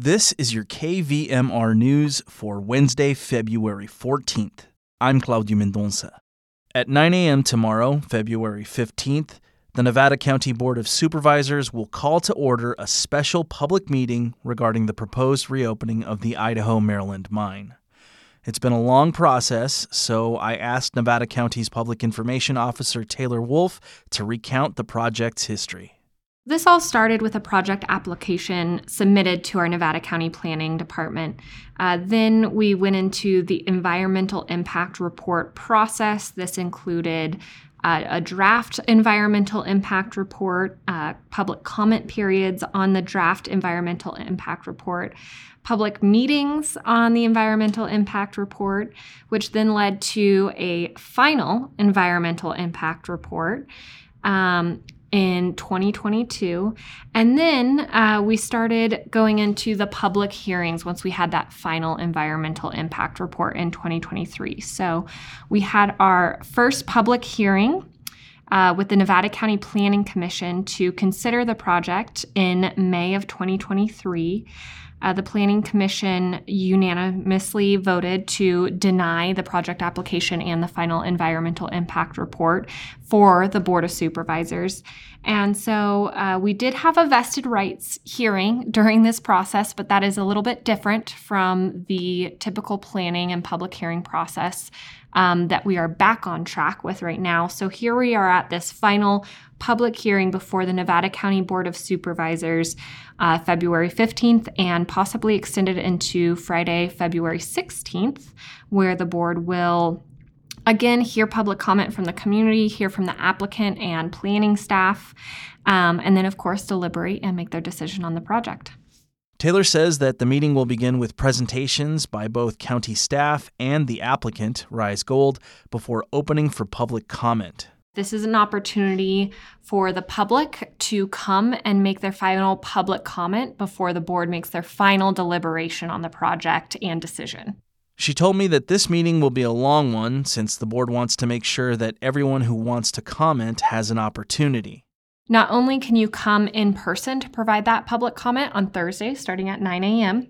This is your KVMR news for Wednesday, February 14th. I'm Claudio Mendonça. At 9 a.m. tomorrow, February 15th, the Nevada County Board of Supervisors will call to order a special public meeting regarding the proposed reopening of the Idaho Maryland mine. It's been a long process, so I asked Nevada County's Public Information Officer Taylor Wolf to recount the project's history. This all started with a project application submitted to our Nevada County Planning Department. Uh, then we went into the environmental impact report process. This included uh, a draft environmental impact report, uh, public comment periods on the draft environmental impact report, public meetings on the environmental impact report, which then led to a final environmental impact report. Um, in 2022. And then uh, we started going into the public hearings once we had that final environmental impact report in 2023. So we had our first public hearing. Uh, with the Nevada County Planning Commission to consider the project in May of 2023. Uh, the Planning Commission unanimously voted to deny the project application and the final environmental impact report for the Board of Supervisors. And so uh, we did have a vested rights hearing during this process, but that is a little bit different from the typical planning and public hearing process um, that we are back on track with right now. So here we are at this final public hearing before the Nevada County Board of Supervisors uh, February 15th and possibly extended into Friday, February 16th, where the board will again hear public comment from the community, hear from the applicant and planning staff, um, and then, of course, deliberate and make their decision on the project. Taylor says that the meeting will begin with presentations by both county staff and the applicant, Rise Gold, before opening for public comment. This is an opportunity for the public to come and make their final public comment before the board makes their final deliberation on the project and decision. She told me that this meeting will be a long one since the board wants to make sure that everyone who wants to comment has an opportunity. Not only can you come in person to provide that public comment on Thursday starting at 9 a.m.,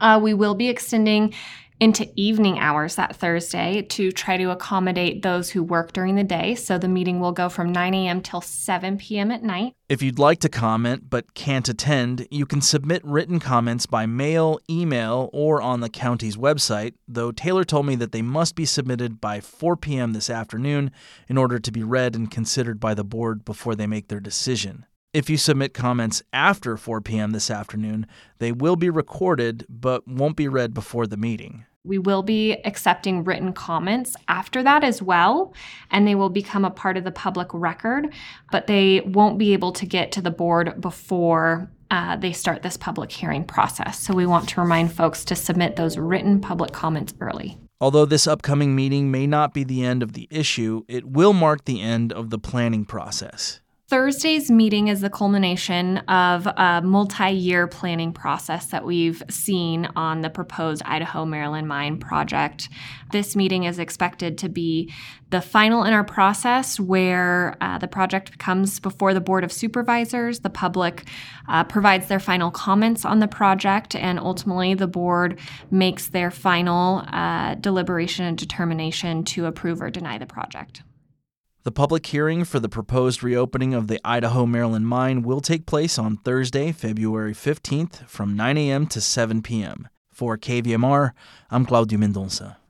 uh, we will be extending into evening hours that Thursday to try to accommodate those who work during the day. So the meeting will go from 9 a.m. till 7 p.m. at night. If you'd like to comment but can't attend, you can submit written comments by mail, email, or on the county's website, though Taylor told me that they must be submitted by 4 p.m. this afternoon in order to be read and considered by the board before they make their decision. If you submit comments after 4 p.m. this afternoon, they will be recorded but won't be read before the meeting. We will be accepting written comments after that as well, and they will become a part of the public record, but they won't be able to get to the board before uh, they start this public hearing process. So we want to remind folks to submit those written public comments early. Although this upcoming meeting may not be the end of the issue, it will mark the end of the planning process. Thursday's meeting is the culmination of a multi year planning process that we've seen on the proposed Idaho Maryland Mine project. This meeting is expected to be the final in our process where uh, the project comes before the Board of Supervisors. The public uh, provides their final comments on the project, and ultimately the board makes their final uh, deliberation and determination to approve or deny the project. The public hearing for the proposed reopening of the Idaho Maryland mine will take place on Thursday, February 15th from 9 a.m. to 7 p.m. For KVMR, I'm Claudio Mendonça.